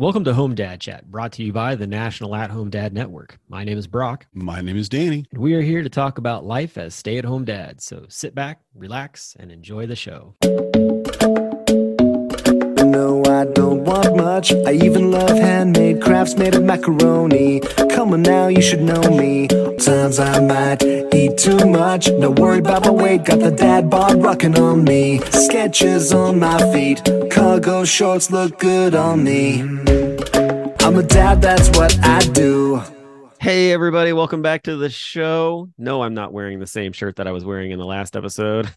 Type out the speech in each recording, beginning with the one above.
Welcome to Home Dad Chat, brought to you by the National At Home Dad Network. My name is Brock. My name is Danny. And we are here to talk about life as stay at home dads. So sit back, relax, and enjoy the show. No, I don't want much. I even love handmade crafts made of macaroni. Come on now, you should know me. Times I might eat too much. No worry about my weight, got the dad bod rocking on me. Sketches on my feet, cargo shorts look good on me. I'm a dad, that's what I do. Hey, everybody, welcome back to the show. No, I'm not wearing the same shirt that I was wearing in the last episode.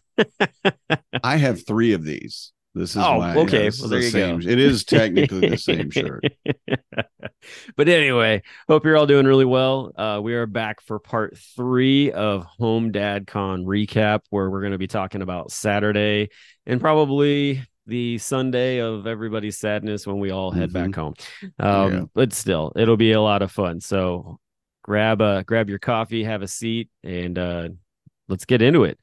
I have three of these. This is Oh, why okay. Well, there the you same. go. It is technically the same shirt. but anyway, hope you're all doing really well. Uh, we are back for part three of Home Dad Con recap, where we're going to be talking about Saturday and probably the Sunday of everybody's sadness when we all head back home. Um, Yeah. But still, it'll be a lot of fun. So grab a grab your coffee, have a seat, and uh, let's get into it.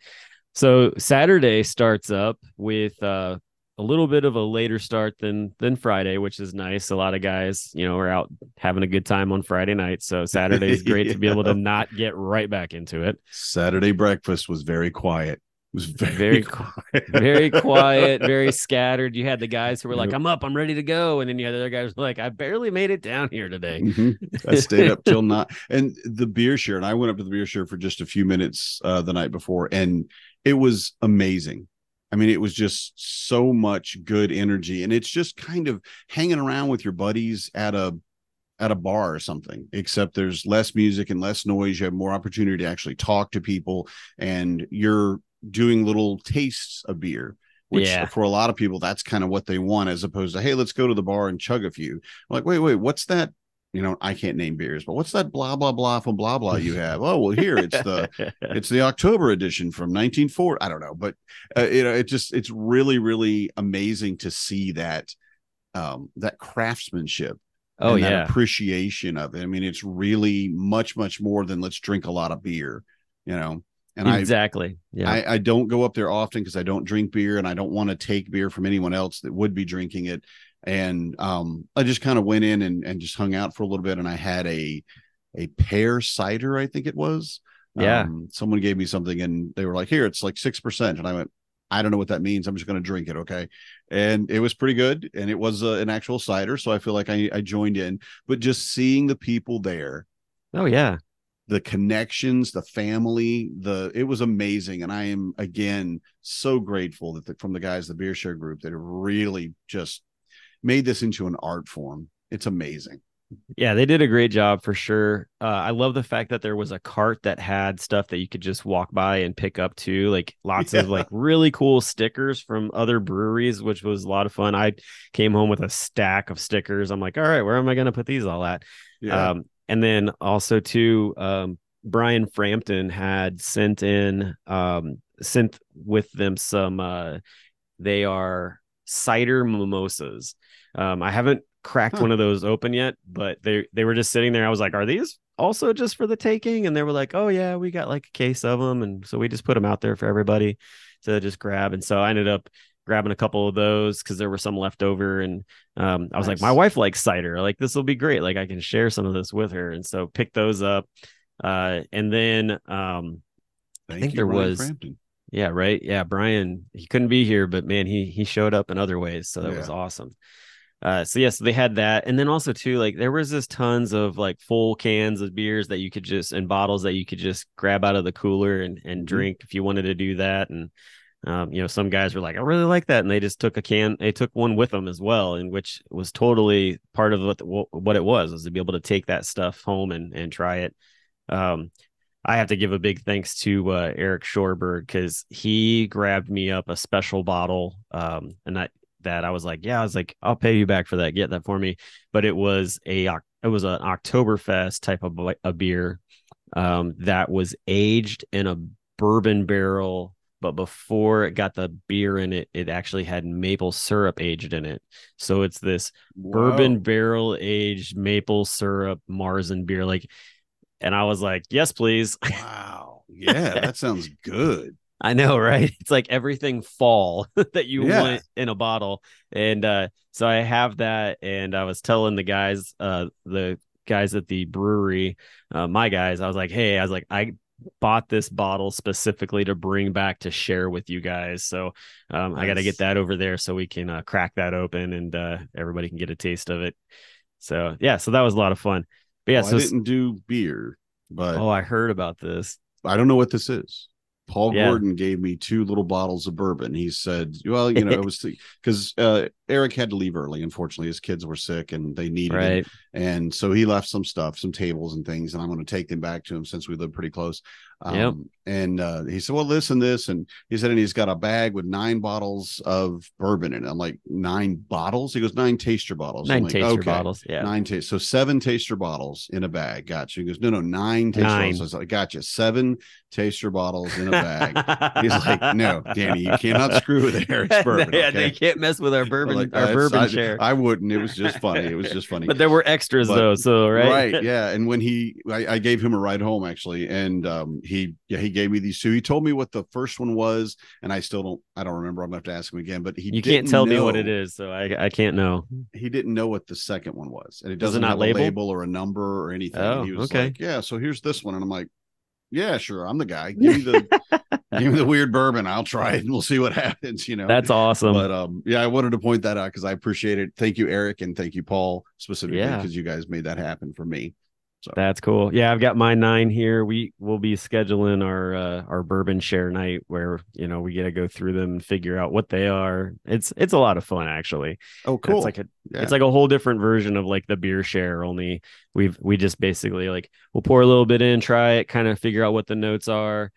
So Saturday starts up with uh, a little bit of a later start than than Friday, which is nice. A lot of guys, you know, are out having a good time on Friday night. So Saturday is great to be able to not get right back into it. Saturday breakfast was very quiet. It was very, Very quiet. Very quiet, very scattered. You had the guys who were like, "I'm up, I'm ready to go," and then you had the other guys who were like, "I barely made it down here today." Mhm. I stayed up till not. And the beer share, and I went up to the beer share for just a few minutes uh, the night before, and it was amazing. I mean, it was just so much good energy, and it's just kind of hanging around with your buddies at a at a bar or something. Except there's less music and less noise. You have more opportunity to actually talk to people, and you're doing little tastes of beer. Which Yeah. for a lot of people, that's kind of what they want, as opposed to, hey, let's go to the bar and chug a few. like, wait, wait, what's that? You know, I can't name beers, but what's that blah blah blah from blah blah you have? Oh, well, here it's the it's the October edition from 1940. I don't know, but uh, you know, it just it's really really amazing to see that um that craftsmanship oh yeah, appreciation of it. I mean, it's really much much more than let's drink a lot of beer, you know. And I exactly. Yeah, I, I don't go up there often because I don't drink beer and I don't want to take beer from anyone else that would be drinking it. And um, I just kind of went in and, and just hung out for a little bit. And I had a a pear cider, I think it was. Yeah. Um, someone gave me something and they were like, here, it's like six percent. And I went, I don't know what that means. I'm just going to drink it. Okay. And it was pretty good. And it was uh, an actual cider. So I feel like I, I joined in. But just seeing the people there oh yeah. the connections the family the it was amazing and i am again so grateful that the, from the guys the beer share group that have really just made this into an art form it's amazing Yeah, they did a great job for sure. Uh, I love the fact that there was a cart that had stuff that you could just walk by and pick up too, like lots of like really cool stickers from other breweries, which was a lot of fun. I came home with a stack of stickers. I'm like, all right, where am I going to put these all at? Um, and then also too, um, Brian Frampton had sent in, um, sent with them some. Uh, they are cider mimosas. Um, I haven't cracked Huh. one of those open yet, but they they were just sitting there. I was like, "Are these also just for the taking?" And they were like, "Oh yeah, we got like a case of them," and so we just put them out there for everybody to just grab. And so I ended up grabbing a couple of those because there were some left over, and um, I was like, "My wife likes cider. Like this will be great. Like I can share some of this with her." And so picked those up. Uh, and then um, Thank think you, there was- Frampton. yeah, right. Yeah, Brian, he couldn't be here, but man, he he showed up in other ways, so that was Yeah. awesome. Uh, so yes, they had that, and then also too, like there was just tons of like full cans of beers that you could just and bottles that you could just grab out of the cooler and and Mhm. drink if you wanted to do that. And um, you know, some guys were like, I really like that, and they just took a can, they took one with them as well, and which was totally part of what the, what it was was to be able to take that stuff home and and try it. Um, I have to give a big thanks to uh, Eric Shorberg because he grabbed me up a special bottle, um, and that that I was like, yeah, I was like, I'll pay you back for that. Get that for me. But it was a it was an Oktoberfest type of a beer um, that was aged in a bourbon barrel. But before it got the beer in it, it actually had maple syrup aged in it. So it's this bourbon barrel aged maple syrup Marzen beer. Like, and I was like, yes, please. Wow. Yeah, that sounds good. I know, right? It's like everything fall that you Yeah. want in a bottle. And uh so I have that and I was telling the guys uh the guys at the brewery, uh my guys, I was like, "Hey, I was like I bought this bottle specifically to bring back to share with you guys. So um I got to get that over there so we can uh, crack that open and uh everybody can get a taste of it." So, yeah, so that was a lot of fun. But yeah, Well, so I didn't do beer, but Oh, I heard about this. I don't know what this is. Paul Yeah. Gordon gave me two little bottles of bourbon. He said, "Well, you know, it was because uh, Eric had to leave early. Unfortunately, his kids were sick and they needed. Right. And so he left some stuff, some tables and things, and I'm going to take them back to him since we live pretty close. Um, Yep. And uh, he said, "Well, listen, this," and he said, and he's got a bag with nine bottles of bourbon in it. I'm like, nine bottles? He goes, nine taster bottles. I'm Nine like, taster "Okay." bottles. Yeah. Nine taste, so seven taster bottles in a bag. Gotcha. He goes, no, no, nine taster Nine. bottles. I was like, gotcha, seven taster bottles in a bag. He's like, no, Danny, you cannot screw with Eric's bourbon. yeah, okay?" they can't mess with our bourbon, Like, our bourbon I, share. I wouldn't. It was just funny. It was just funny. but there were extras But- though, so right, right yeah and when he I, I gave him a ride home actually and um he yeah he gave me these two he told me what the first one was and i still don't i don't remember i'm gonna have to ask him again but he you can't tell me what it is, so I I can't know. he didn't know what the second one was and it doesn't not have labeled? a label or a number or anything Oh, he was okay. like yeah so here's this one and i'm like yeah sure i'm the guy give me the give me the weird bourbon i'll try it and we'll see what happens you know That's awesome. but um yeah i wanted to point that out because i appreciate it thank you eric and thank you paul specifically Yeah. because you guys made that happen for me so That's cool. Yeah, I've got my nine here. We will be scheduling our uh, our bourbon share night where you know we get to go through them and figure out what they are. It's it's a lot of fun actually. oh cool It's like a Yeah. it's like a whole different version of like the beer share. Only we've we just basically like we'll pour a little bit in, try it, kind of figure out what the notes are,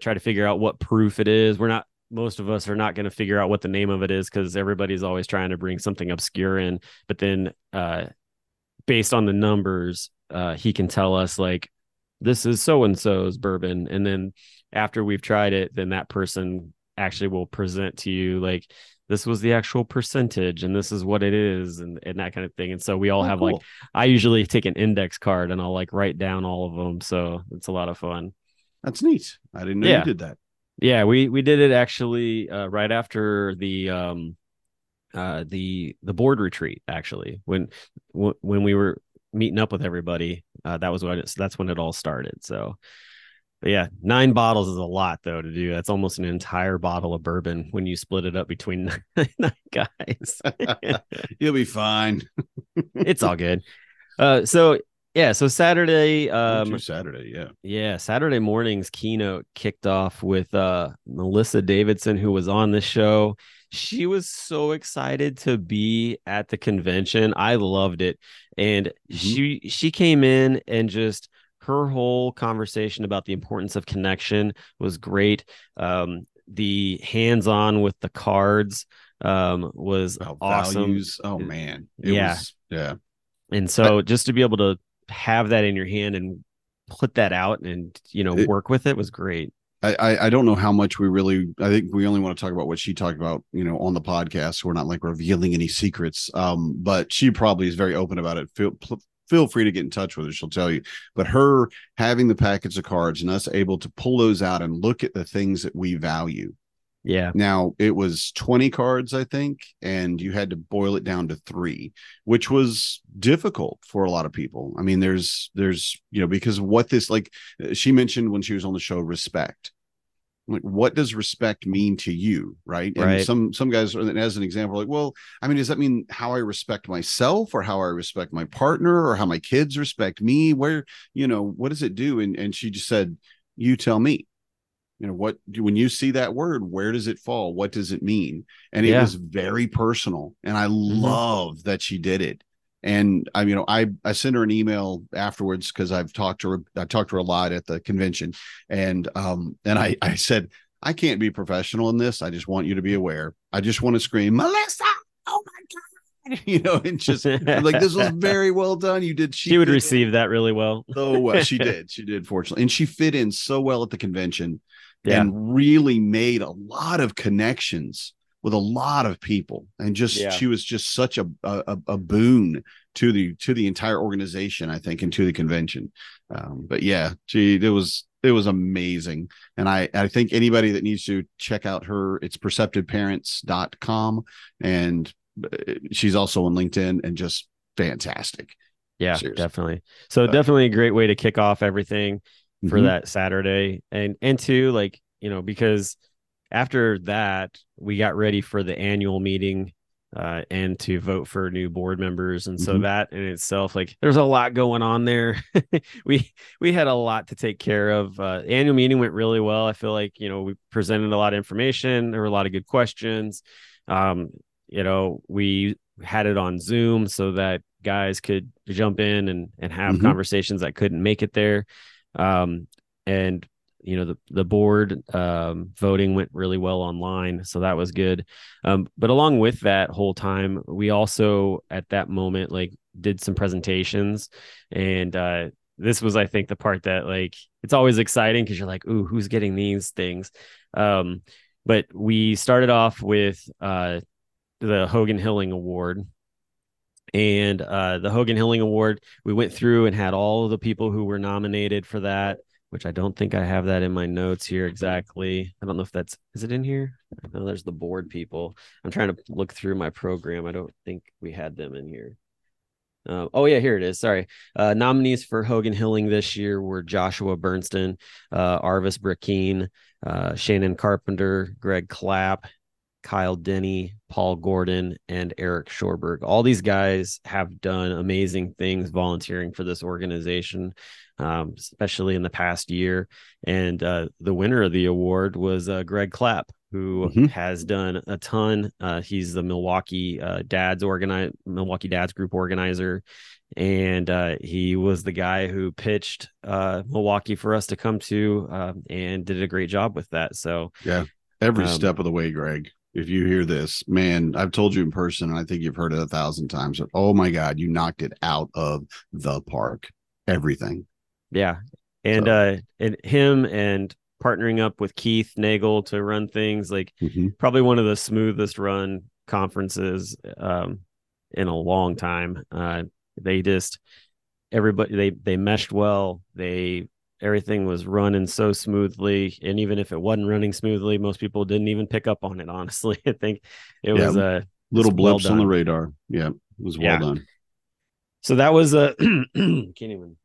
try to figure out what proof it is. We're not most of us are not going to figure out what the name of it is because everybody's always trying to bring something obscure in. But then uh based on the numbers, uh he can tell us like this is so and so's bourbon. And then after we've tried it, then that person actually will present to you like this was the actual percentage and this is what it is and, and that kind of thing. And so we all Oh, have cool. like I usually take an index card and I'll like write down all of them. So it's a lot of fun. That's neat. I didn't know Yeah. you did that. Yeah, we we did it actually uh, right after the um uh the the board retreat actually when when we were meeting up with everybody uh that was when it, that's when it all started so but yeah nine bottles is a lot though to do that's almost an entire bottle of bourbon when you split it up between nine guys You'll be fine. it's all good uh so yeah so saturday Um, um Saturday, yeah. Yeah, Saturday morning's keynote kicked off with uh Melissa Davidson who was on the show. She was so excited to be at the convention. I loved it. And Mhm. she she came in and just her whole conversation about the importance of connection was great. Um the hands-on with the cards um was About awesome. values. Oh man. It Yeah. was yeah. And so just to be able to have that in your hand and put that out and you know It- work with it was great. I, I don't know how much we really I think we only want to talk about what she talked about, you know, on the podcast. So we're not like revealing any secrets. Um, but she probably is very open about it. Feel feel free to get in touch with her. She'll tell you. But her having the packets of cards and us able to pull those out and look at the things that we value. Yeah. Now it was 20 cards, I think, and you had to boil it down to three, which was difficult for a lot of people. I mean, there's there's you know, because what this like she mentioned when she was on the show, respect. Like, what does respect mean to you, right? And Right. some some guys, as an example, like, well, I mean, does that mean how I respect myself, or how I respect my partner, or how my kids respect me? Where, you know, what does it do? And and she just said, "You tell me." you know what when you see that word where does it fall what does it mean and it Yeah. was very personal and i mm-hmm. love that she did it and i you know i i sent her an email afterwards because i've talked to her i talked to her a lot at the convention and um and i i said i can't be professional in this i just want you to be aware i just want to scream melissa oh my god you know and just like this was very well done you did She would fit in receive that really well. so well. She did. She did, fortunately. And she fit in so well at the convention Yeah. and really made a lot of connections with a lot of people. And just Yeah. she was just such a, a a boon to the to the entire organization, I think, and to the convention. Um, but yeah, she it was it was amazing. And I I think anybody that needs to check out her, it's perceptiveparents.com and uh, she's also on LinkedIn and just fantastic. Yeah, Seriously. definitely. So But- definitely a great way to kick off everything for Mhm. that Saturday. And and two, like, you know, because after that, we got ready for the annual meeting uh and to vote for new board members. And so Mhm. that in itself, like there's a lot going on there. we we had a lot to take care of. Uh annual meeting went really well. I feel like, you know, we presented a lot of information, there were a lot of good questions. Um, you know, we had it on Zoom so that guys could jump in and and have Mhm. conversations that couldn't make it there. Um, and you know the the board um, voting went really well online, so that was good. Um, but along with that whole time, we also at that moment like did some presentations, and uh, this was I think the part that like it's always exciting because you're like, ooh, who's getting these things? Um, but we started off with uh, the Hogan Hilling Award. And uh, the Hogan Hilling Award, we went through and had all the people who were nominated for that, which I don't think I have that in my notes here exactly. I don't know if that's is it in here? Know there's the board people. I'm trying to look through my program. I don't think we had them in here. Uh, oh yeah, here it is. Sorry. Uh, nominees for Hogan Hilling this year were Joshua Bernston, uh, Arvis Brackeen, uh, Shannon Carpenter, Greg Clapp, Kyle Denny, Paul Gordon, and Eric Shorberg. All these guys have done amazing things volunteering for this organization, um, especially in the past year. And uh, the winner of the award was uh, Greg Clapp, who Mhm. has done a ton. Uh, he's the Milwaukee uh, Dads organize Milwaukee Dads Group organizer, and uh, he was the guy who pitched uh, Milwaukee for us to come to, uh, and did a great job with that. So yeah, every Um, step of the way, Greg. If you hear this, man, I've told you in person, and I think you've heard it a thousand times. But oh my God, you knocked it out of the park. Everything. Yeah. And So- uh and him and partnering up with Keith Nagel to run things like Mhm. probably one of the smoothest run conferences um in a long time. Uh they just everybody they they meshed well. They everything was running so smoothly and even if it wasn't running smoothly, most people didn't even pick up on it honestly. I think it Yeah. was a Little It's well on the radar. Yeah, it was well Yeah. done. so that was a can't even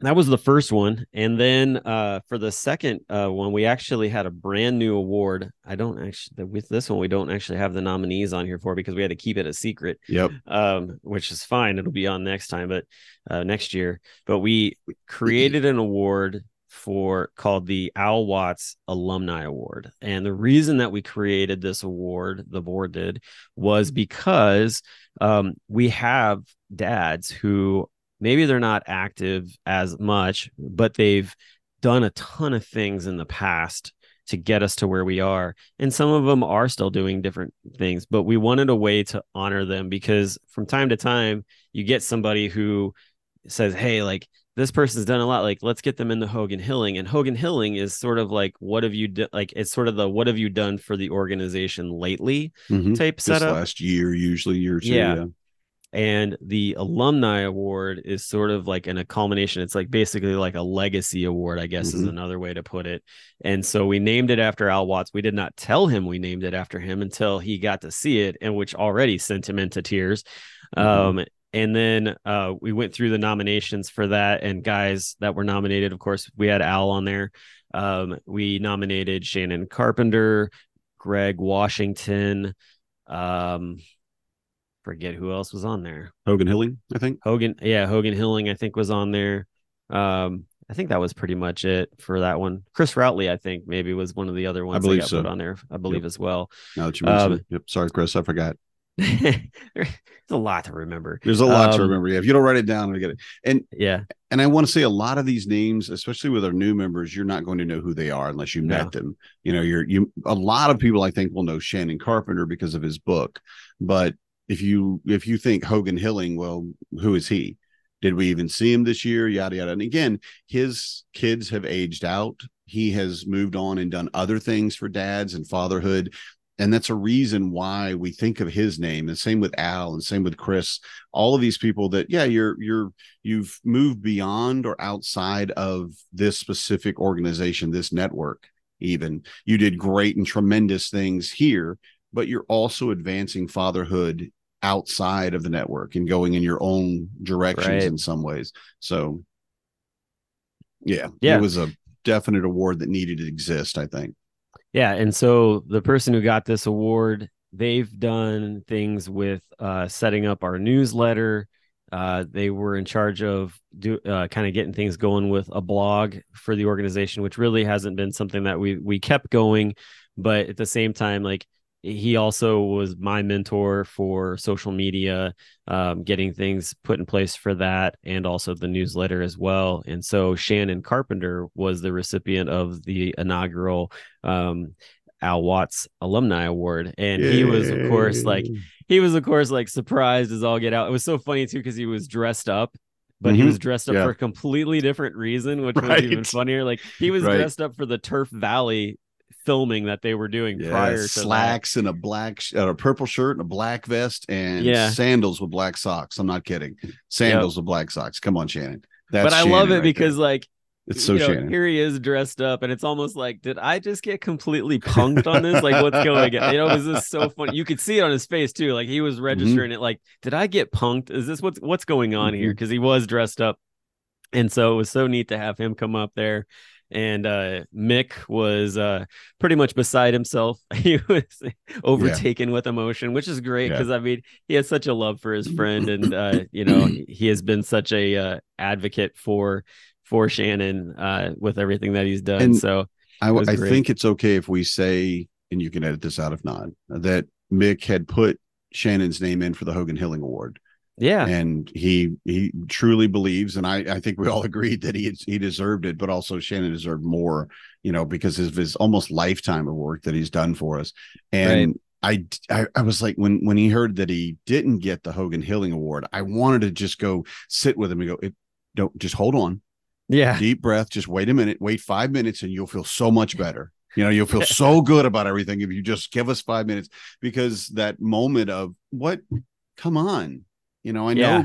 that was the first one and then uh for the second uh one we actually had a brand new award i don't actually with this one we don't actually have the nominees on here for because we had to keep it a secret Yep. um which is fine it'll be on next time but uh next year but we created an award for called the Al Watts Alumni Award. And the reason that we created this award, the board did, was because um, we have dads who maybe they're not active as much, but they've done a ton of things in the past to get us to where we are. And some of them are still doing different things, but we wanted a way to honor them because from time to time, you get somebody who says, Hey, like, this person's done a lot. Like, let's get them in the Hogan Hilling. And Hogan Hilling is sort of like, what have you done? Like, it's sort of the what have you done for the organization lately Mhm. type This setup. last year, usually year two. Yeah. Yeah. And the alumni award is sort of like an a culmination. It's like basically like a legacy award, I guess is Mhm. another way to put it. And so we named it after Al Watts. We did not tell him we named it after him until he got to see it, and which already sent him into tears. Mhm. Um, and then uh, we went through the nominations for that, and guys that were nominated, of course, we had Al on there. Um, we nominated Shannon Carpenter, Greg Washington. Um, forget who else was on there. Hogan Hilling, I think. Hogan, yeah, Hogan Hilling, I think was on there. Um, I think that was pretty much it for that one. Chris Routley, I think maybe was one of the other ones that believe got so. put on there. I believe as well. Now that you mentioned Um, it. Yep. Sorry, Chris. I forgot. There's a lot to remember. There's a lot to Um, remember. Yeah, if you don't write it down, I get it. And Yeah, and I want to say a lot of these names, especially with our new members, you're not going to know who they are unless you No. met them. You know, you're you a lot of people I think will know Shannon Carpenter because of his book. But if you if you think Hogan Hilling, well, who is he? Did we even see him this year? Yada yada. And again, his kids have aged out. He has moved on and done other things for dads and fatherhood. and that's a reason why we think of his name and same with al and same with chris all of these people that yeah you're you're you've moved beyond or outside of this specific organization this network even you did great and tremendous things here but you're also advancing fatherhood outside of the network and going in your own directions Right. in some ways so yeah Yeah. it was a definite award that needed to exist i think Yeah, and so the person who got this award, they've done things with uh, setting up our newsletter. Uh, they were in charge of do uh, kind of getting things going with a blog for the organization, which really hasn't been something that we we kept going. But at the same time, like he also was my mentor for social media, um, getting things put in place for that, and also the newsletter as well. And so Shannon Carpenter was the recipient of the inaugural um, Al Watts Alumni Award, and he was, of course, like he was, of course, like surprised as all get out. It was so funny too because he was dressed up. But he Mhm. was dressed up Yeah. for a completely different reason, which was even funnier. Like he was Right. dressed up for the Turf Valley filming that they were doing Yeah, prior to that. slacks and a black sh- uh, a purple shirt and a black vest and Yeah. sandals with black socks. I'm not kidding. Sandals with black socks. Come on, Shannon. That's but I Shannon love it right because there. like it's so you know, Shannon. here he is dressed up, and it's almost like, did I just get completely punked on this? Like, what's going on? You know, was this so funny? You could see it on his face too. Like he was Mm-hmm. registering it. Like, did I get punked? Is this what's what's going on here? Mhm. Because he was dressed up, and so it was so neat to have him come up there. And uh Mick was uh pretty much beside himself. He was overtaken with emotion, which is great Yeah. because I mean he has such a love for his friend, and uh, you know he has been such a uh, advocate for for Shannon uh, with everything that he's done. And so I, I think it's okay if we say, and you can edit this out if not, that Mick had put Shannon's name in for the Hogan Hilling Award. Yeah, and he he truly believes and i i think we all agreed that he he deserved it but also shannon deserved more you know because of his almost lifetime of work that he's done for us. And I, I i was like when when he heard that he didn't get the hogan hilling award i wanted to just go sit with him and go it, don't just hold on. Yeah, deep breath. Just wait a minute. Wait five minutes and you'll feel so much better. You know you'll feel so good about everything if you just give us five minutes. Because that moment of what? Come on you know i know Yeah.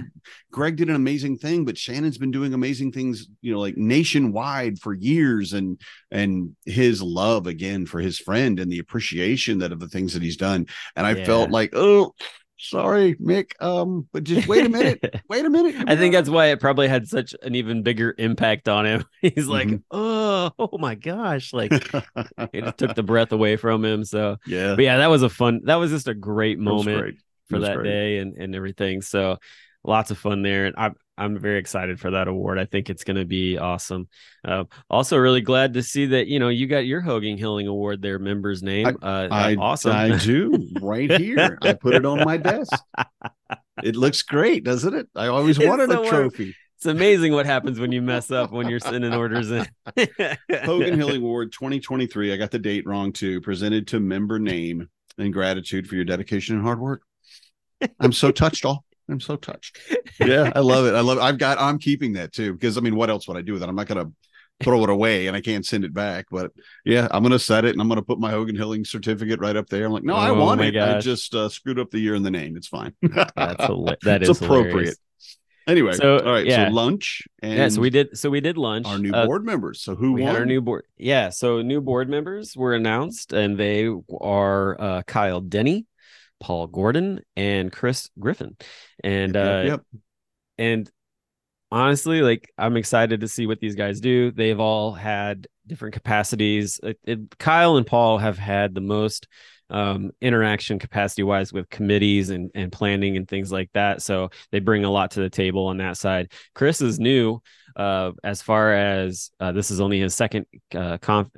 greg did an amazing thing but shannon's been doing amazing things you know like nationwide for years and and his love again for his friend and the appreciation that of the things that he's done and i Yeah. felt like oh sorry mick um but just wait a minute wait a minute I think that's why it probably had such an even bigger impact on him. He's like, Mhm. oh, oh my gosh, like it took the breath away from him. So, yeah but yeah, that was a fun. That was just a great moment. great. For that great. day and, and everything. So lots of fun there. And I'm I'm very excited for that award. I think it's going to be awesome. Uh, also, really glad to see that you know you got your Hogan Hilling Award there, member's name. uh, I awesome. I do right here. I put it on my desk. It looks great, doesn't it? I always It's wanted a trophy. it's amazing what happens when you mess up when you're sending orders in. Hogan Hilling Award 2023. I got the date wrong too. Presented to member name in gratitude for your dedication and hard work. I'm so touched, all. I'm so touched. Yeah, I love it. I love it. I've got I'm keeping that too because I mean, what else would I do with it? I'm not gonna throw it away and I can't send it back. But yeah, I'm gonna set it and I'm gonna put my Hogan Hilling certificate right up there. I'm like, no, I Oh want my it. I just uh, screwed up the year and the name. It's fine. That's hila- that It's is appropriate. hilarious. Anyway, So, all right. yeah. So lunch and Yeah, so we did. So we did lunch. our new Uh, board members. So who we won? had our new board. Yeah, so new board members were announced, and they are uh, Kyle Denny, Paul Gordon, and Chris Griffin. And Yep, uh, yep, and honestly, like I'm excited to see what these guys do. They've all had different capacities. It, it- Kyle and Paul have had the most um interaction capacity wise with committees and and planning and things like that so they bring a lot to the table on that side chris is new uh as far as uh, this is only his second uh, conf-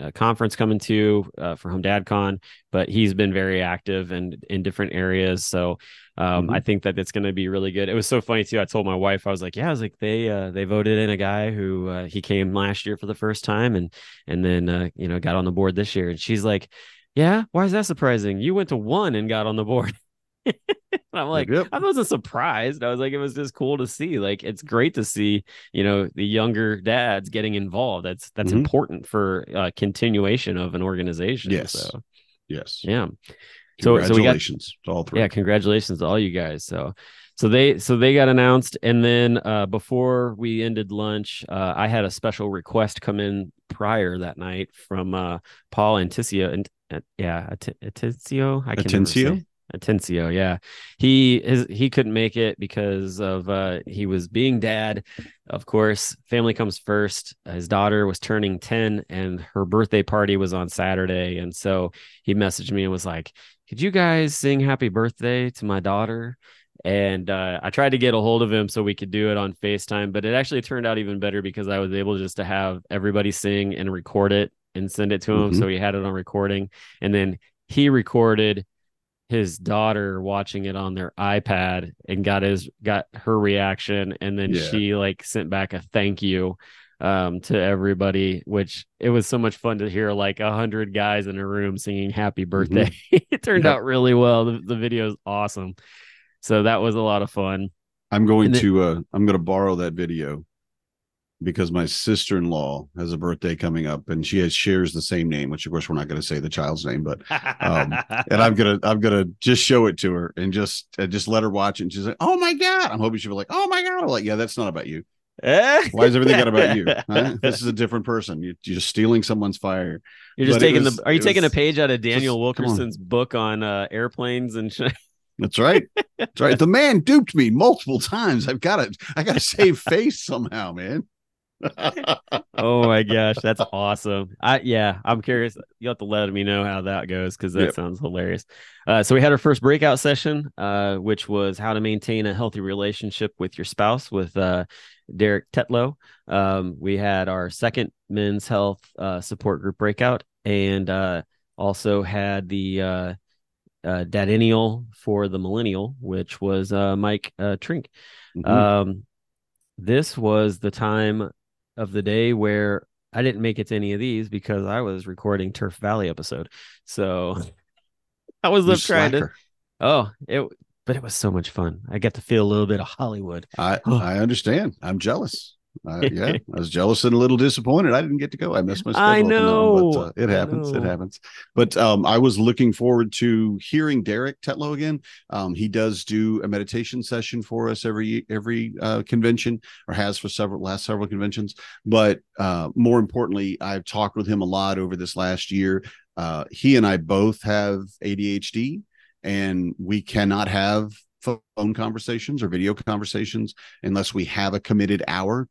uh, conference coming to uh, for home dadcon but he's been very active and in different areas so um, Mhm. I think that it's going to be really good. It was so funny too. I told my wife, I was like, "Yeah, I was like they uh, they voted in a guy who uh, he came last year for the first time, and and then uh, you know got on the board this year." And she's like, "Yeah, why is that surprising? You went to one and got on the board." And I'm like, yep. I wasn't surprised. I was like, it was just cool to see. Like, it's great to see, you know, the younger dads getting involved. That's that's Mhm. important for uh, continuation of an organization. Yes. So Yes. Yeah. So- so we got- congratulations to all three. Yeah, congratulations to all you guys. So so they so they got announced and then uh before we ended lunch, uh I had a special request come in prior that night from uh Paul Anticio and uh, yeah, At- Atencio. I can Atencio? Atencio, yeah. He his he couldn't make it because of uh he was being dad. Of course, family comes first. His daughter was turning 10 and her birthday party was on Saturday and so he messaged me and was like, "Could you guys sing happy birthday to my daughter?" And uh, I tried to get a hold of him so we could do it on FaceTime, but it actually turned out even better because I was able just to have everybody sing and record it and send it to him. Mhm. So he had it on recording. And then he recorded his daughter watching it on their iPad and got his got her reaction. And then Yeah. she like sent back a thank you um to everybody which it was so much fun to hear like a hundred guys in a room singing happy birthday. It turned out really well. The, the video is awesome. So that was a lot of fun. I'm going then- to uh I'm going to borrow that video because my sister-in-law has a birthday coming up and she has shares the same name, which of course we're not going to say the child's name, but Um, and I'm gonna I'm gonna just show it to her and just uh, just let her watch it. And she's like, "Oh my god!" I'm hoping she'll be like, "Oh my god!" I'm like, "Yeah, that's not about you. Why is everything got about you? Huh? This is a different person. You're, you're just stealing someone's fire." you're just but taking was- the are you taking a page out of daniel on. wilkerson's book on uh airplanes and That's right. That's right. The man duped me multiple times. I've got to I got to save face somehow, man. oh my gosh that's awesome i yeah i'm curious you'll have to let me know how that goes because that Yep. sounds hilarious uh, so we had our first breakout session uh, which was how to maintain a healthy relationship with your spouse with uh, derek tetlow um, we had our second men's health uh, support group breakout and uh, also had the uh, uh, Dadennial for the millennial, which was uh, Mike uh, Trink. Mhm. Um, this was the time of the day where I didn't make it to any of these because I was recording Turf Valley episode. So I was You up trying to. Oh, it. But it was so much fun. I got to feel a little bit of Hollywood. I oh. I understand. I'm jealous. Uh, yeah, I was jealous and a little disappointed. I didn't get to go. I missed my schedule. I know. but, uh, it happens. It happens. But um, I was looking forward to hearing Derek Tetlow again. Um, he does do a meditation session for us every every uh, convention, or has for several last several conventions. But uh, more importantly, I've talked with him a lot over this last year. Uh, he and I both have ADHD, and we cannot have phone conversations or video conversations unless we have a committed hour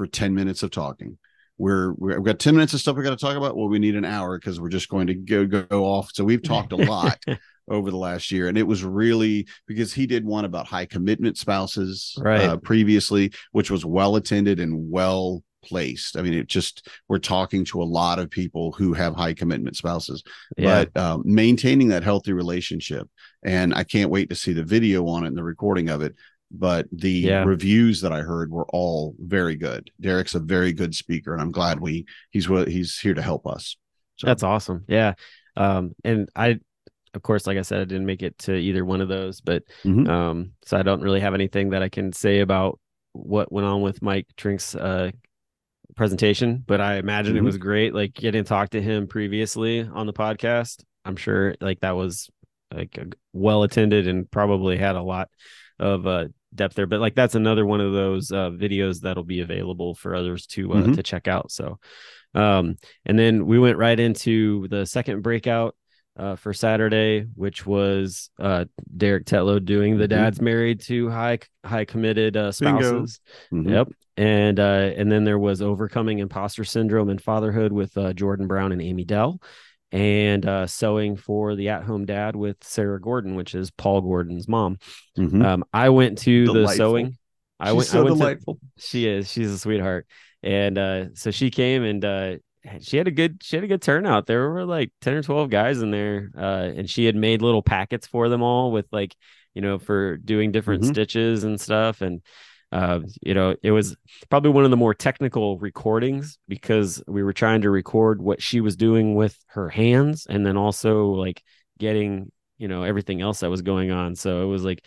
for 10 minutes of talking. We're, we're we've got 10 minutes of stuff we got to talk about. Well, we need an hour because we're just going to go go off. So we've talked a lot over the last year, and it was really because he did one about high commitment spouses Right. uh, previously, which was well attended and well placed. I mean, it just we're talking to a lot of people who have high commitment spouses yeah. but um, maintaining that healthy relationship and i can't wait to see the video on it and the recording of it but the Yeah. reviews that i heard were all very good derek's a very good speaker and i'm glad we he's he's here to help us so That's awesome. Yeah. Um, and I, of course, like I said, I didn't make it to either one of those, but Mhm. um, so I don't really have anything that I can say about what went on with Mike Trink's uh presentation, but I imagine it Mhm. was great. Like getting to talk to him previously on the podcast. I'm sure like that was like well attended and probably had a lot of uh depth there. But like that's another one of those uh videos that'll be available for others to uh, Mhm. to check out. So um and then we went right into the second breakout uh, for Saturday, which was uh, Derek Tetlow doing the Mhm. dad's married to high high committed uh, spouses. Mhm. Yep. And uh, and then there was overcoming imposter syndrome and fatherhood with uh, Jordan Brown and Amy Dell, and uh, sewing for the at home dad with Sarah Gordon, which is Paul Gordon's mom. Mhm. Um, I went to the sewing. I She's went. so I went to- delightful she is. She's a sweetheart. And uh so she came and uh she had a good she had a good turnout. There were like 10 or 12 guys in there. Uh and she had made little packets for them all with like, you know, for doing different Mhm. stitches and stuff. And uh, you know, it was probably one of the more technical recordings because we were trying to record what she was doing with her hands and then also like getting, you know, everything else that was going on. So it was like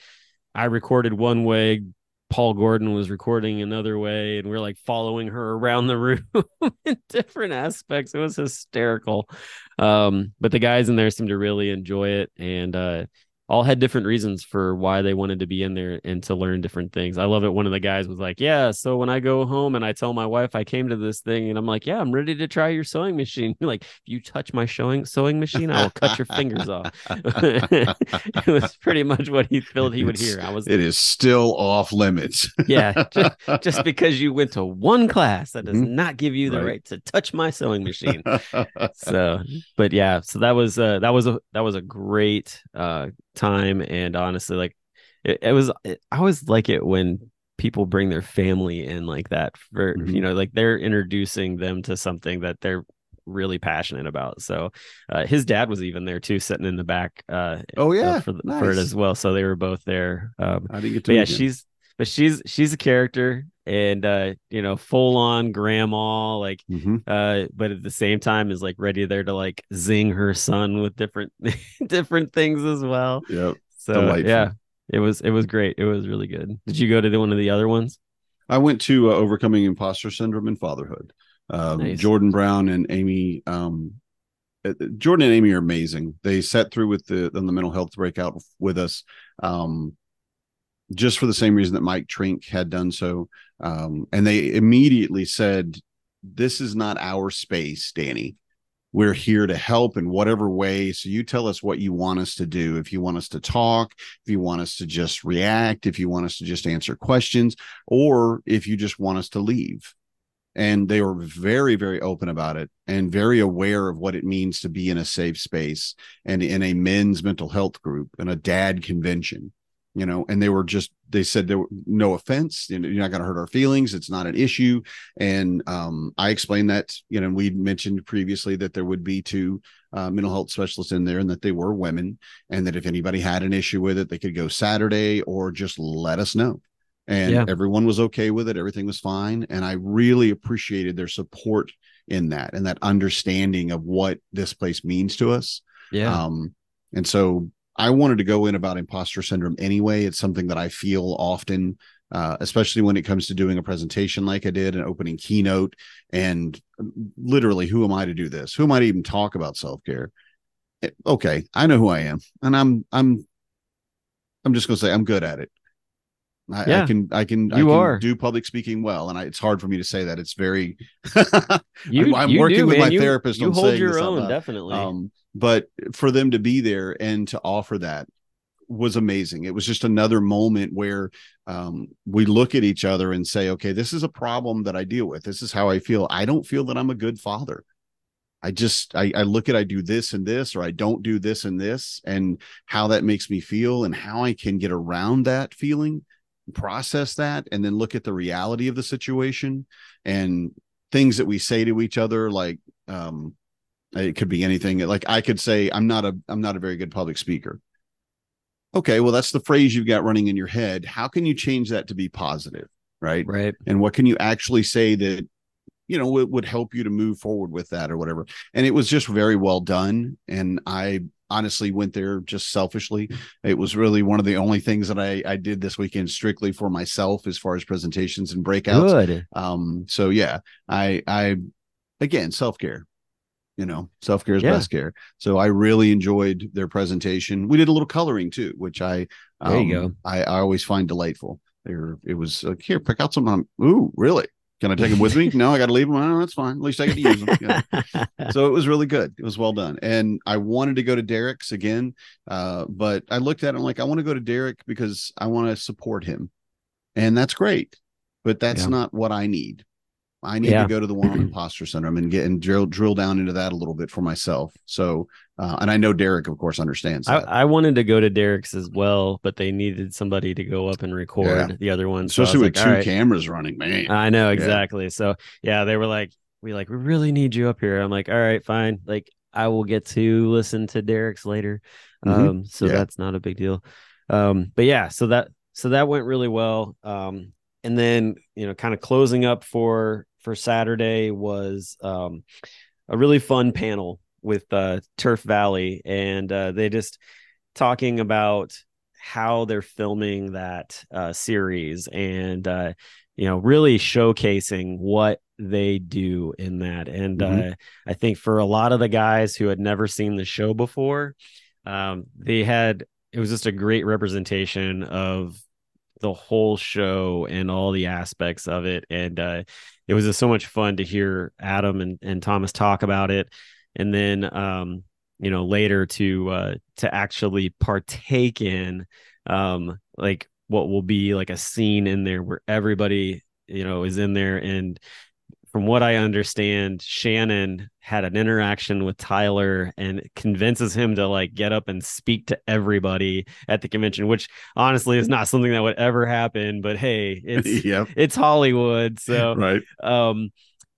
I recorded one way, Paul Gordon was recording another way, and we're like following her around the room in different aspects. It was hysterical. Um, but the guys in there seemed to really enjoy it, and uh, all had different reasons for why they wanted to be in there and to learn different things. I love it. One of the guys was like, "Yeah, so when I go home and I tell my wife I came to this thing, and I'm like, yeah, I'm ready to try your sewing machine. like, if you touch my sewing sewing machine, I will cut your fingers off." it was pretty much what he felt he would hear. I was. It is still off limits. yeah, just, just, because you went to one class, that does mm-hmm. not give you the right. right to touch my sewing machine. so, but yeah, so that was uh, that was a that was a great uh time and honestly like it, it was it, i always like it when people bring their family in like that for mm-hmm. you know like they're introducing them to something that they're really passionate about. So uh, his dad was even there too sitting in the back uh oh yeah. uh, for, nice. for it as well. So they were both there. Um I didn't get to yeah she's but she's she's a character and uh you know full on grandma like mm-hmm. uh but at the same time is like ready there to like zing her son with different different things as well. Yep. So Delightful. yeah it was it was great. It was really good. Did you go to the, one of the other ones? I went to uh, overcoming imposter syndrome and fatherhood. Um, nice. jordan brown and amy um uh, jordan and amy are amazing. They sat through with the the mental health breakout with us. Um just for the same reason that Mike Trink had done so. Um, and they immediately said, This is not our space, Danny. We're here to help in whatever way. So you tell us what you want us to do. If you want us to talk, if you want us to just react, if you want us to just answer questions, or if you just want us to leave. And they were very, very open about it and very aware of what it means to be in a safe space and in a men's mental health group and a dad convention you know and they were just they said there were no offense you know, you're not going to hurt our feelings it's not an issue. And um, i explained that you know we mentioned previously that there would be two uh, mental health specialists in there and that they were women and that if anybody had an issue with it they could go saturday or just let us know. And yeah. everyone was okay with it everything was fine and i really appreciated their support in that and that understanding of what this place means to us. Yeah. Um and so I wanted to go in about imposter syndrome anyway. It's something that I feel often, uh, especially when it comes to doing a presentation like I did, an opening keynote. And literally, who am I to do this? Who am I to even talk about self care? Eh, okay, I know who I am, and I'm I'm I'm just gonna say I'm good at it. I, yeah, I can I can you I can are. do public speaking well, and I, it's hard for me to say that. It's very. you, I'm, you working do, with man. my you, therapist. You on hold your this own, definitely. Um, but for them to be there and to offer that was amazing. It was just another moment where um, we look at each other and say, okay, this is a problem that I deal with. This is how I feel. I don't feel that I'm a good father. I just I, I look at I do this and this, or I don't do this and this, and how that makes me feel, and how I can get around that feeling, process that, and then look at the reality of the situation and things that we say to each other, like um, it could be anything. Like I could say, I'm not a I'm not a very good public speaker. Okay, well, that's the phrase you've got running in your head. How can you change that to be positive? Right. Right. And what can you actually say that you know would, would help you to move forward with that or whatever and it was just very well done and i honestly went there just selfishly it was really one of the only things that i i did this weekend strictly for myself as far as presentations and breakouts Good. um so yeah i i again self-care you know self-care is Yeah. best care. So i really enjoyed their presentation. We did a little coloring too which i There you um, go. I, I always find delightful. There it was like here pick out some um, ooh really? Can i take them with me? No i gotta leave them. Oh, that's fine. At least i get to use them. Yeah. so it was really good. It was well done. And i wanted to go to derek's again uh, but i looked at it I'm like i want to go to derek because i want to support him. And that's great but that's Yeah. not what i need I need Yeah. to go to the one on imposter syndrome and get and drill drill down into that a little bit for myself. So, uh, and I know Derek, of course, understands I, that. I wanted to go to Derek's as well, but they needed somebody to go up and record Yeah. the other one. So Especially with like, two "All right." cameras running, man. I know exactly. So yeah, they were like, we like, we really need you up here. I'm like, all right, fine. Like, I will get to listen to Derek's later. Mhm. Um, so Yeah. that's not a big deal. Um, but yeah, so that so that went really well. Um, and then you know, kind of closing up for for Saturday was um a really fun panel with uh Turf Valley, and uh, they just talking about how they're filming that uh, series and uh, you know really showcasing what they do in that and Mhm. uh, i think for a lot of the guys who had never seen the show before um, they had it was just a great representation of the whole show and all the aspects of it. And uh, it was just so much fun to hear adam and, and thomas talk about it. And then um, you know later to uh, to actually partake in um, like what will be like a scene in there where everybody you know is in there and from what I understand, Shannon had an interaction with Tyler and convinces him to like get up and speak to everybody at the convention, which honestly is not something that would ever happen. But hey, it's yep. it's Hollywood, so Right. um,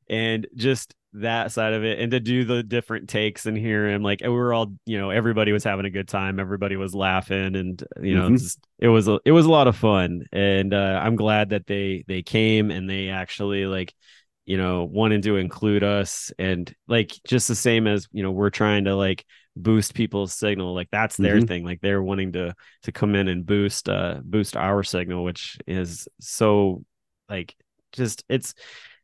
and just that side of it, and to do the different takes and hear him like we were all you know everybody was having a good time, everybody was laughing, and you know Mhm. just, it was a, it was a lot of fun, and uh, I'm glad that they they came and they actually like you know wanting to include us and like just the same as you know we're trying to like boost people's signal like that's their Mhm. thing like they're wanting to to come in and boost uh boost our signal which is so like just it's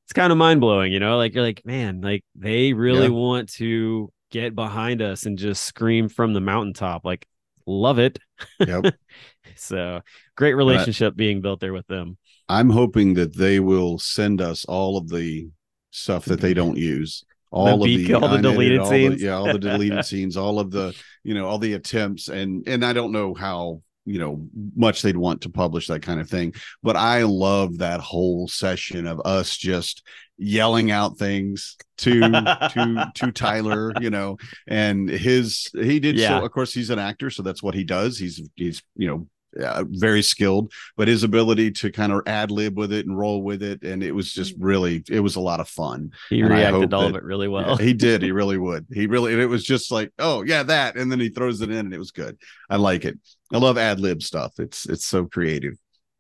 it's kind of mind-blowing you know like you're like man like they really Yeah. want to get behind us and just scream from the mountaintop like love it Yep. so great relationship being built there with them I'm hoping that they will send us all of the stuff that they don't use. All of beak- the, all the deleted all scenes. yeah, all the deleted scenes, all of the, you know, all the attempts, and and I don't know how you know much they'd want to publish that kind of thing, but I love that whole session of us just yelling out things to to to Tyler, you know, and his he did Yeah. so. Of course, he's an actor, so that's what he does. He's he's you know uh, very skilled, but his ability to kind of ad lib with it and roll with it, and it was just really, it was a lot of fun. he And reacted hope to all of it really Yeah, well he did. He really would. He really, and it was just like, oh yeah, that, and then he throws it in, and it was good. I like it. I love ad lib stuff. It's it's so creative.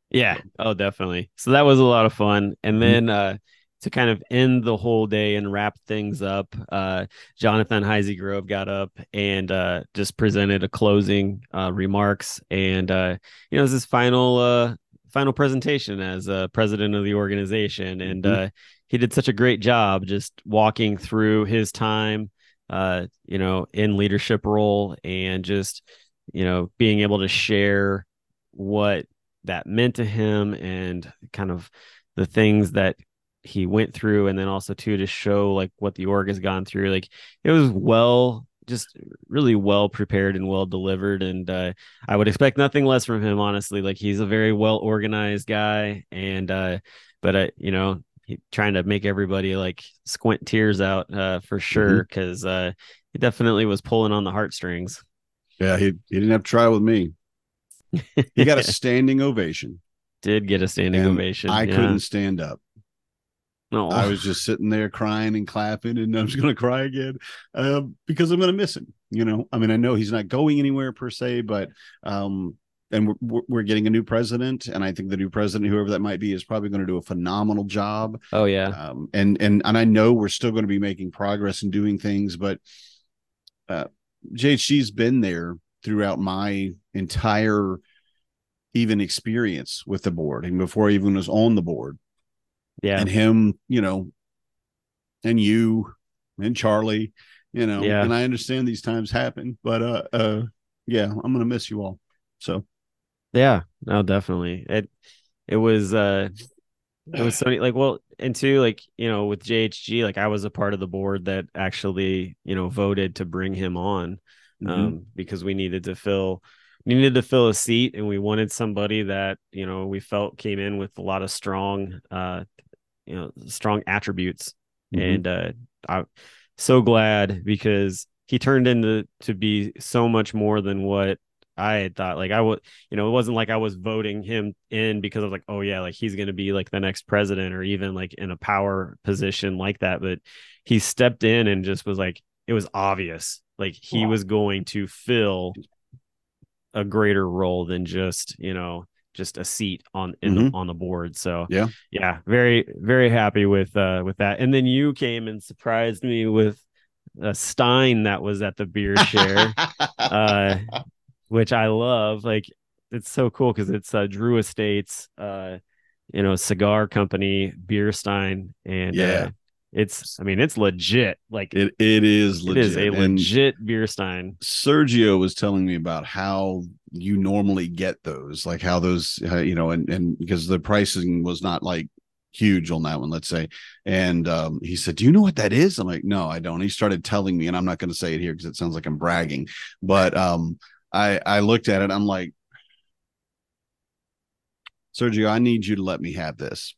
Yeah. Oh, definitely. So that was a lot of fun. And Mhm. then uh to kind of end the whole day and wrap things up, uh Jonathan Heisey Grove got up and uh just presented a closing uh remarks and uh you know, it was his final uh final presentation as uh president of the organization and Mhm. uh he did such a great job just walking through his time uh you know in leadership role and just you know being able to share what that meant to him and kind of the things that he went through and then also too to show like what the org has gone through like it was well just really well prepared and well delivered and uh, i would expect nothing less from him honestly like he's a very well organized guy and uh but uh, you know he, trying to make everybody like squint tears out uh for sure because uh he definitely was pulling on the heartstrings Yeah, he he didn't have to try with me. He got a standing ovation. did get a standing and ovation I yeah. couldn't stand up. No I was just sitting there crying and clapping, and I'm just going to cry again uh, because I'm going to miss him. You know, I mean, I know he's not going anywhere per se, but um, and we're- we're we're getting a new president, and I think the new president, whoever that might be, is probably going to do a phenomenal job. oh yeah Um, and and and I know we're still going to be making progress and doing things, but uh, JHG's been there throughout my entire even experience with the board, and before I even was on the board yeah and him, you know, and you and Charlie, you know, Yeah. and I understand these times happen, but uh uh yeah, I'm gonna miss you all. So Yeah, no, definitely. It it was uh it was so like well and two like you know with JHG like I was a part of the board that actually you know voted to bring him on mhm. um because we needed to fill needed to fill a seat and we wanted somebody that you know we felt came in with a lot of strong uh you know strong attributes Mhm. and uh I'm so glad because he turned into to be so much more than what I had thought. Like I would, you know, it wasn't like I was voting him in because I was like, oh yeah, like he's gonna be like the next president or even like in a power position like that. But he stepped in and just was like, it was obvious, like he was going to fill a greater role than just you know just a seat on in the, on the board. So Yeah. yeah, very very happy with uh with that. And then you came and surprised me with a Stein that was at the beer share, uh, which I love. Like it's so cool because it's uh, Drew Estates, uh, you know, cigar company, beer stein, and Yeah. uh, it's I mean it's legit. Like It it is legit. is a And legit beer stein. Sergio was telling me about how you normally get those, like how those, uh, you know, and and because the pricing was not like huge on that one, let's say. And um, he said, "Do you know what that is?" I'm like, "No, I don't." He started telling me, and I'm not going to say it here because it sounds like I'm bragging. But um, I I looked at it. I'm like, Sergio, I need you to let me have this.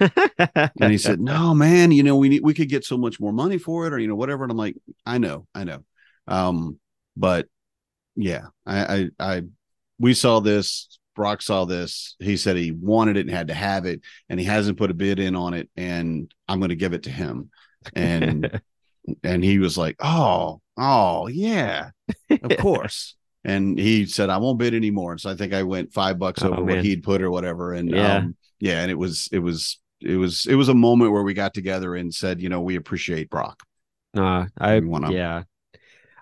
And he said, "No, man, you know we need we could get so much more money for it, or you know whatever." And I'm like, "I know, I know." Um, but yeah, I, I, I, we saw this. Brock saw this. He said he wanted it and had to have it, and he hasn't put a bid in on it, and I'm going to give it to him. And and he was like, "Oh, oh, yeah, of course." And he said, "I won't bid anymore." And so I think I went five bucks Oh, over man. what he'd put or whatever. And Yeah. um, yeah, and it was, it was, it was, it was a moment where we got together and said, you know, we appreciate Brock. Uh, I wanna yeah.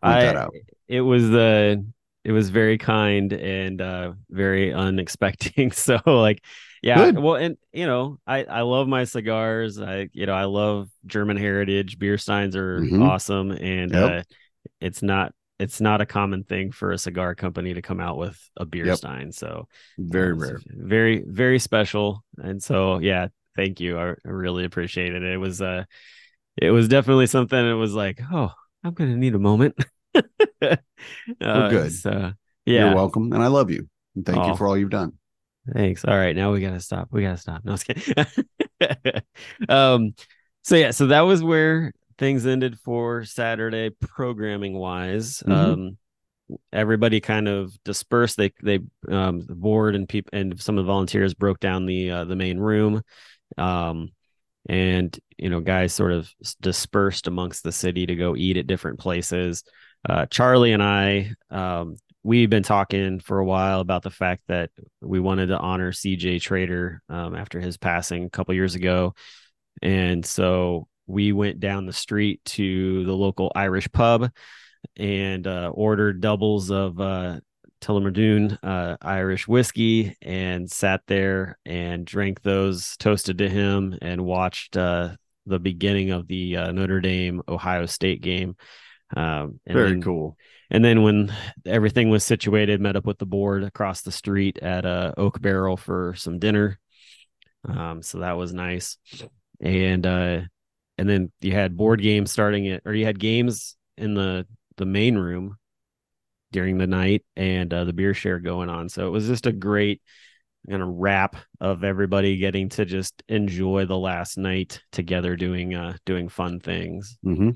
I it was the it was very kind and uh very unexpected. So like yeah, Good. well and you know, I I love my cigars. I you know, I love German heritage. Beer steins are Mhm. awesome and Yep. uh it's not it's not a common thing for a cigar company to come out with a beer Yep. stein. So Very rare. Very very special. And so yeah, thank you. I, really appreciate it. It was uh it was definitely something it was like, oh, I'm gonna need a moment. uh, good. So, yeah. You're welcome, and I love you. And thank Oh. you for all you've done. Thanks. All right, now we gotta stop. We gotta stop. No, I kidding. um, so yeah, so that was where things ended for Saturday programming wise. Mhm. Um, everybody kind of dispersed. They they um the board and people and some of the volunteers broke down the uh, the main room. Um, and you know, guys sort of dispersed amongst the city to go eat at different places. Uh, Charlie and I, um, we've been talking for a while about the fact that we wanted to honor CJ Trader um, after his passing a couple years ago, and so we went down the street to the local Irish pub and uh, ordered doubles of uh, Tullamore Dew uh, Irish whiskey and sat there and drank those, toasted to him, and watched uh, the beginning of the uh, Notre Dame Ohio State game. Um, and Very then- cool. and then when everything was situated, met up with the board across the street at uh, Oak Barrel for some dinner. Um, so that was nice. And uh, and then you had board games starting it, or you had games in the the main room during the night, and uh, the beer share going on. So it was just a great kind of wrap of everybody getting to just enjoy the last night together, doing uh doing fun things. hmm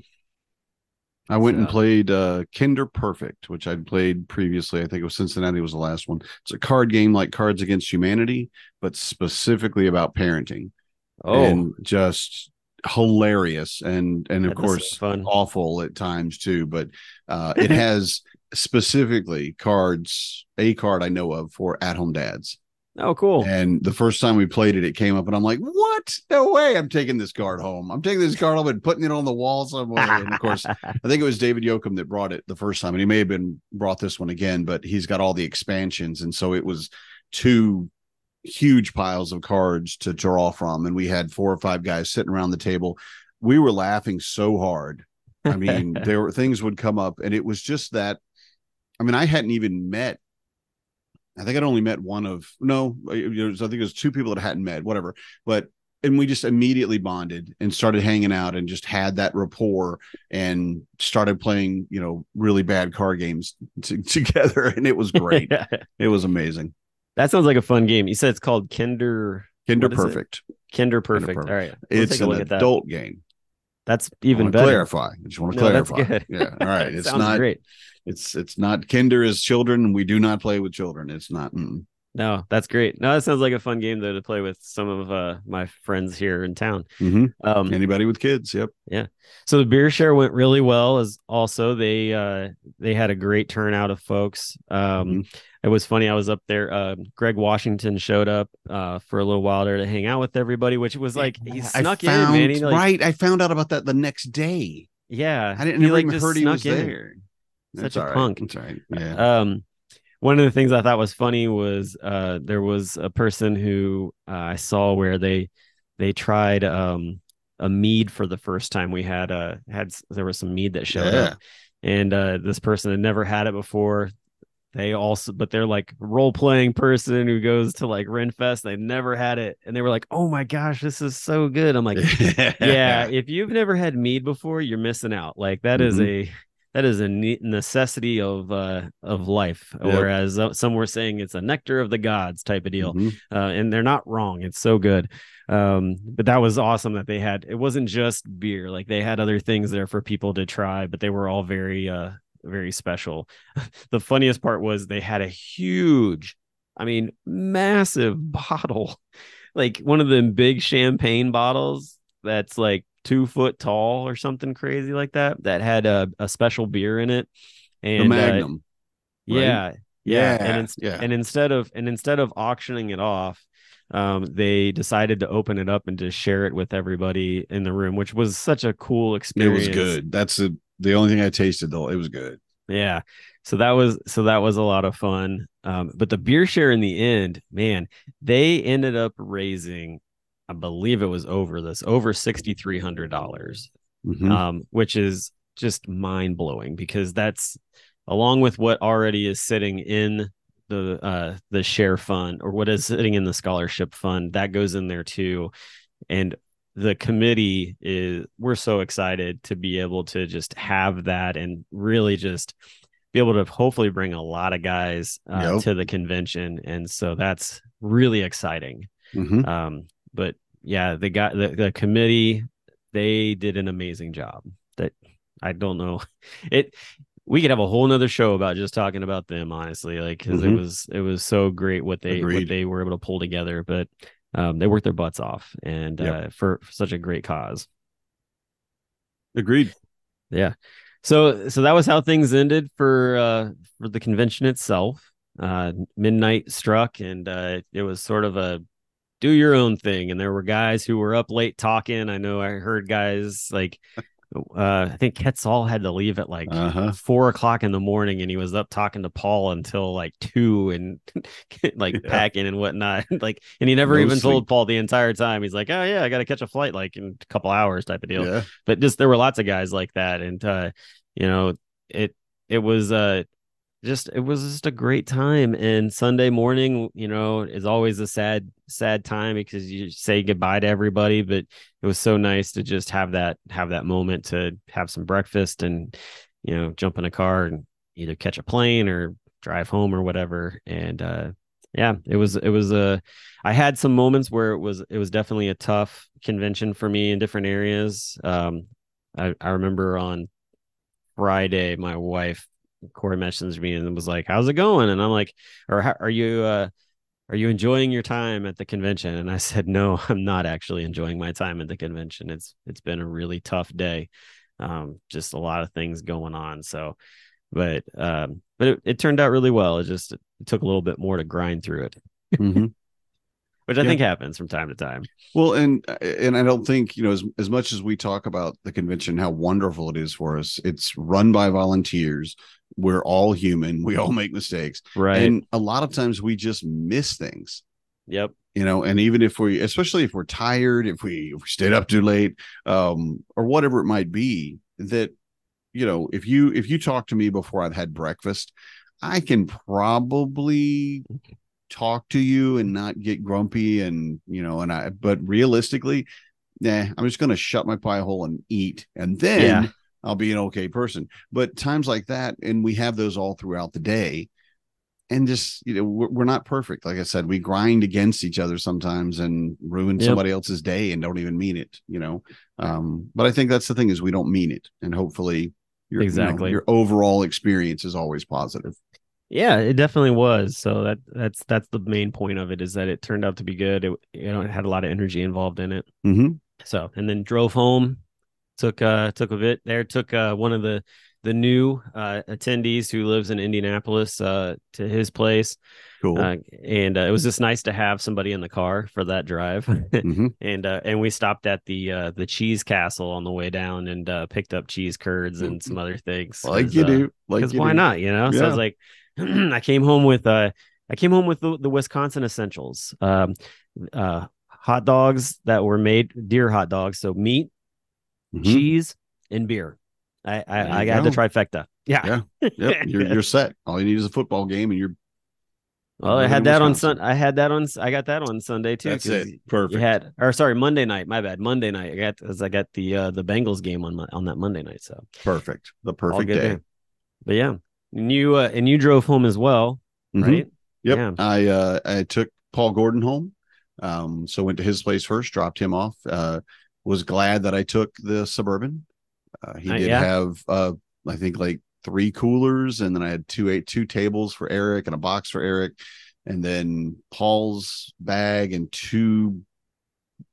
I went and played uh, Kinder Perfect, which I'd played previously. I think it was Cincinnati was the last one. It's a card game like Cards Against Humanity, but specifically about parenting Oh, and just hilarious and and of that does course fun. awful at times too. But uh, it has specifically cards, a card I know of for at home dads. Oh, cool. And the first time we played it, it came up, and I'm like, "What? No way! I'm taking this card home. I'm taking this card home and putting it on the wall somewhere." And of course, I think it was David Yoakum that brought it the first time, and he may have been brought this one again, but he's got all the expansions, and so it was two huge piles of cards to draw from, and we had four or five guys sitting around the table. We were laughing so hard. I mean, there were things would come up, and it was just that. I mean, I hadn't even met. I think I'd only met one of no. Was, I think it was two people that I hadn't met, whatever. But and we just immediately bonded and started hanging out and just had that rapport and started playing, you know, really bad card games t- together, and it was great. it was amazing. that sounds like a fun game. You said it's called Kinder Kinder is it? Perfect. Kinder Perfect. Perfect. All right, we'll It's an at that. adult game. That's even better. Clarify. I just want to No, clarify. Yeah. All right. It's not. great. It's it's not. Kinder is children. We do not play with children. It's not. mm. No, that's great. No, that sounds like a fun game though to play with some of uh, my friends here in town. Mhm. Um, Anybody with kids? Yep. Yeah. So the beer share went really well. As also they uh, they had a great turnout of folks. Um, Mm-hmm. It was funny. I was up there. Uh, Greg Washington showed up uh, for a little while there to hang out with everybody, which was like he I snuck found, in, man. He, like, right. I found out about that the next day. Yeah, I didn't he, like, just heard he snuck was in. there. Such a right. punk. That's right. Yeah. Um, one of the things I thought was funny was uh, there was a person who uh, I saw where they they tried um, a mead for the first time. We had uh had there was some mead that showed Yeah. up, and uh, this person had never had it before. They also, but they're like role playing person who goes to like Renfest. They've never had it, and they were like, "Oh my gosh, this is so good!" I'm like, yeah if you've never had mead before you're missing out like that is Mm-hmm. a that is a necessity of uh of life Yep. whereas uh, some were saying it's a nectar of the gods type of deal Mhm. uh, and they're not wrong it's so good um but that was awesome that they had it wasn't just beer like they had other things there for people to try but they were all very uh very special the funniest part was they had a huge i mean massive bottle like one of them big champagne bottles that's like two foot tall or something crazy like that that had a, a special beer in it the and uh, Magnum. right? yeah yeah, Yeah, and ins- yeah. and instead of and instead of auctioning it off um they decided to open it up and just share it with everybody in the room which was such a cool experience it was good. That's a, the only thing I tasted though. It was good. yeah. So that was so that was a lot of fun. Um, but the beer share in the end, man, they ended up raising, I believe it was over this, over sixty three hundred dollars. Mhm. Um, which is just mind blowing because that's along with what already is sitting in the uh the share fund or what is sitting in the scholarship fund, that goes in there too. And the committee is we're so excited to be able to just have that and really just be able to hopefully bring a lot of guys uh, Yep. to the convention and so that's really exciting Mhm. um but yeah the guy the, the committee they did an amazing job that i don't know it we could have a whole nother show about just talking about them honestly like because it Mhm. was it was so great what they what they were able to pull together but um they worked their butts off and Yep. uh for, for such a great cause Agreed. yeah so so that was how things ended for uh for the convention itself uh midnight struck and uh it was sort of a do your own thing. And there were guys who were up late talking. I know i heard guys like uh i think Quetzal had to leave at like Uh-huh. four o'clock in the morning and he was up talking to paul until like two and like Yeah. packing and whatnot. Like and he never No even told paul the entire time. He's like oh yeah i gotta catch a flight like in a couple hours type of deal. Yeah. but just there were lots of guys like that. And uh you know it it was uh just it was just a great time and sunday morning you know is always a sad sad time because you say goodbye to everybody but it was so nice to just have that have that moment to have some breakfast and you know jump in a car and either catch a plane or drive home or whatever and uh yeah it was it was a i had some moments where it was it was definitely a tough convention for me in different areas. Um i i remember on friday my wife corey messaged me and was like how's it going? And i'm like or how, are you uh are you enjoying your time at the convention? And i said no i'm not actually enjoying my time at the convention. It's it's been a really tough day. Um just a lot of things going on. So but um but it, it turned out really well. It just it took a little bit more to grind through it. Mhm. which i Yeah. think happens from time to time Well, and and I don't think you know as as much as we talk about the convention, how wonderful it is for us. It's run by volunteers. We're all human. We all make mistakes, right and a lot of times we just miss things. yep You know, and even if we, especially if we're tired, if we, if we stayed up too late, um, or whatever it might be, that you know, if you if you talk to me before I've had breakfast, I can probably talk to you and not get grumpy and you know and i but realistically nah i'm just going to shut my pie hole and eat and then Yeah. i'll be an okay person but times like that and we have those all throughout the day and just you know we're, we're not perfect like i said we grind against each other sometimes and ruin Yep. somebody else's day and don't even mean it you know um but i think that's the thing is we don't mean it and hopefully your, you know, Exactly. your overall experience is always positive yeah it definitely was. So that that's that's the main point of it is that it turned out to be good. It you know it had a lot of energy involved in it. Mm-hmm. so and then drove home took uh took a bit there took uh one of the the new uh attendees who lives in indianapolis uh to his place. Cool. Uh, and uh, it was just nice to have somebody in the car for that drive. Hmm and uh and we stopped at the uh the cheese castle on the way down and uh picked up cheese curds and some other things Like you do. Like why do. not you know? So i was like I came home with uh I came home with the, the Wisconsin essentials. Um uh hot dogs that were made deer hot dogs, so meat, Mhm. cheese, and beer. I I, I got the trifecta. Yeah. Yeah. Yep, you're you're set. All you need is a football game, and you're. Well, I had that on Sun. I had that on. I got that on Sunday too. That's it. Perfect. Had, or sorry, Monday night. My bad. Monday night. I got as I got the uh the Bengals game on my, on that Monday night. So Perfect. The perfect day. there. But yeah, and you uh, and you drove home as well, Mhm. right? Yep. Yeah. I uh I took Paul Gordon home. Um so went to his place first, dropped him off. Uh was glad that I took the suburban. Uh, he Uh, did yeah. have uh I think like three coolers and then I had two eight two tables for Eric and a box for Eric and then Paul's bag and two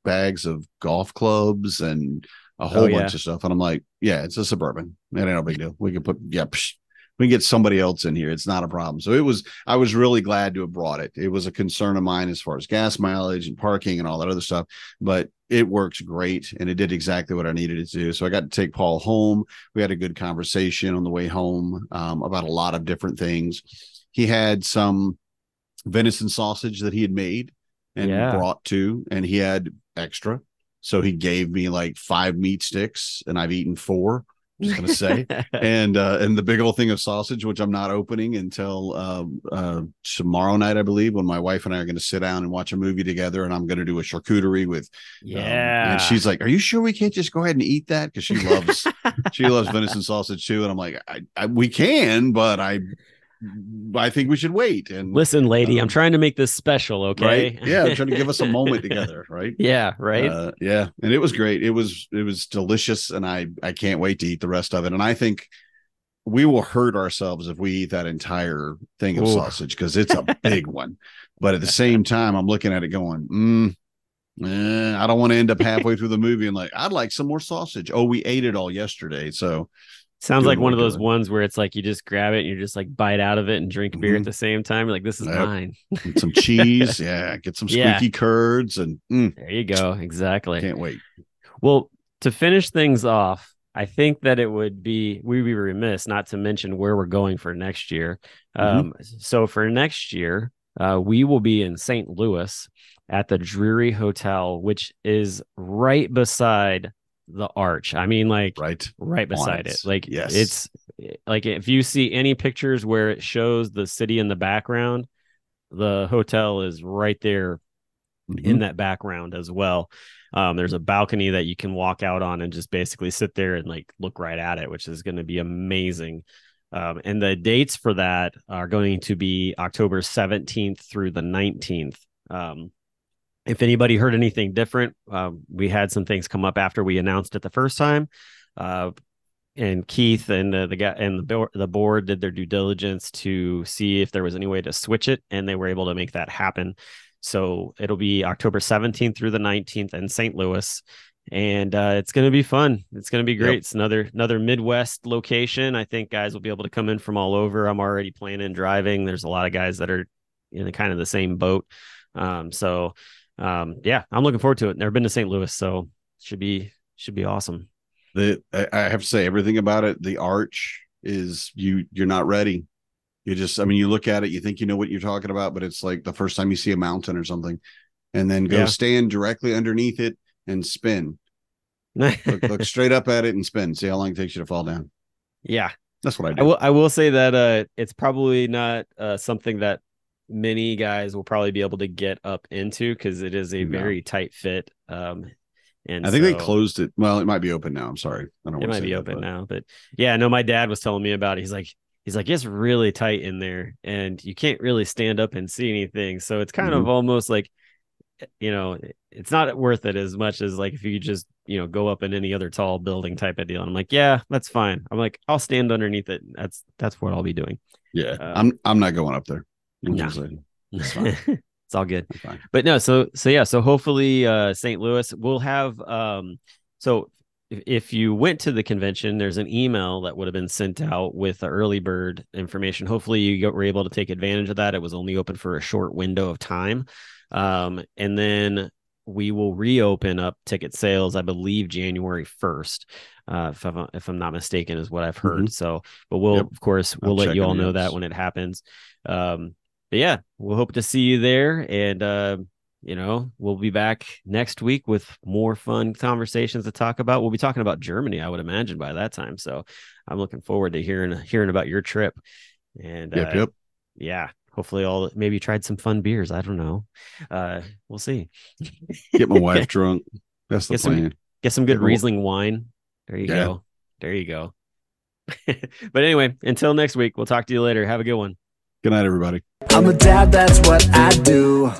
bags of golf clubs and a whole Oh, yeah. bunch of stuff. And I'm like, yeah, it's a suburban. It ain't no big deal. We can put yeah, psh, we can get somebody else in here. It's not a problem. So it was I was really glad to have brought it. It was a concern of mine as far as gas mileage and parking and all that other stuff, but it works great and it did exactly what I needed it to do. So I got to take Paul home. We had a good conversation on the way home um, about a lot of different things. He had some venison sausage that he had made and Yeah. brought to, and he had extra. So he gave me like five meat sticks, and I've eaten four. I'm just gonna say. And uh and the big old thing of sausage which i'm not opening until um uh tomorrow night i believe when my wife and i are going to sit down and watch a movie together and i'm going to do a charcuterie with um, yeah. and she's like are you sure we can't just go ahead and eat that? Because she loves she loves venison sausage too. And i'm like I, I we can but i i think we should wait and Listen, lady, I'm Um, trying to make this special, okay? right yeah i'm trying to give us a moment together right yeah, right. uh, yeah, and it was great. It was it was delicious, and I I can't wait to eat the rest of it. And I think we will hurt ourselves if we eat that entire thing of Ooh. sausage because it's a big one. But at the same time, I'm looking at it going, mm, eh, I don't want to end up halfway through the movie and like I'd like some more sausage. Oh, we ate it all yesterday, so Sounds like one of those doing. ones where it's like you just grab it and you just like bite out of it and drink beer Mhm. at the same time. You're like, this is Yep. mine. some cheese, yeah, get some squeaky Yeah. curds, and mm, There you go. Exactly. can't wait. Well, to finish things off, I think that it would be we'd be remiss not to mention where we're going for next year. Mhm. Um, so for next year, uh, we will be in St. Louis at the Drury Hotel, which is right beside the Arch. I mean, like Right, right beside it. Like Yes. it's like if you see any pictures where it shows the city in the background, the hotel is right there Mhm. in that background as well. Um, there's a balcony that you can walk out on and just basically sit there and like look right at it, which is going to be amazing. Um, and the dates for that are going to be October 17th through the 19th. Um, if anybody heard anything different, um, we had some things come up after we announced it the first time. Uh, and Keith and uh, the guy and the board, the board did their due diligence to see if there was any way to switch it, and they were able to make that happen. So it'll be October 17th through the 19th in St. Louis. And uh, it's going to be fun. It's going to be great. Yep. It's another another Midwest location. I think guys will be able to come in from all over. I'm already planning driving. There's a lot of guys that are in kind of the same boat. Um, so um, yeah, I'm looking forward to it. Never been to St. Louis, so should be should be awesome. the I, I have to say everything about it the arch is you you're not ready you just i mean you look at it you think you know what you're talking about but it's like the first time you see a mountain or something and then go Yeah. stand directly underneath it and spin look, look straight up at it and spin see how long it takes you to fall down yeah, that's what i I do will. I will say that uh, it's probably not uh, something that many guys will probably be able to get up into because it is a No. very tight fit. Um, and i think they closed it well it might be open now i'm sorry i don't It want to might be that, open but- now, but yeah, no. My dad was telling me about it. He's like, he's like, it's really tight in there, and you can't really stand up and see anything. So it's kind of Mm-hmm. almost like, you know, it's not worth it as much as like if you just you know go up in any other tall building type of deal. And I'm like, yeah, that's fine. I'm like, I'll stand underneath it. That's that's what I'll be doing. yeah Uh, i'm i'm not going up there I'm it's fine. it's all good. But no so so yeah so hopefully uh st louis will have um so if, if you went to the convention there's an email that would have been sent out with the early bird information hopefully you were able to take advantage of that it was only open for a short window of time um and then we will reopen up ticket sales, I believe January 1st, uh, if, I'm, if I'm not mistaken, is what I've heard. Mhm. So, but we'll, Yep. of course, we'll I'm let you all know that when it happens. Um, but yeah, we'll hope to see you there. And, uh, you know, we'll be back next week with more fun conversations to talk about. We'll be talking about Germany, I would imagine, by that time. So I'm looking forward to hearing hearing about your trip. And Yep, uh, yep. yeah, hopefully all maybe you tried some fun beers. I don't know. Uh, we'll see. Get my wife drunk. That's the Get some- plan. Get some good Riesling wine. There you Yeah. go. There you go. but anyway, until next week, we'll talk to you later. Have a good one. Good night, everybody. I'm a dad, that's what I do.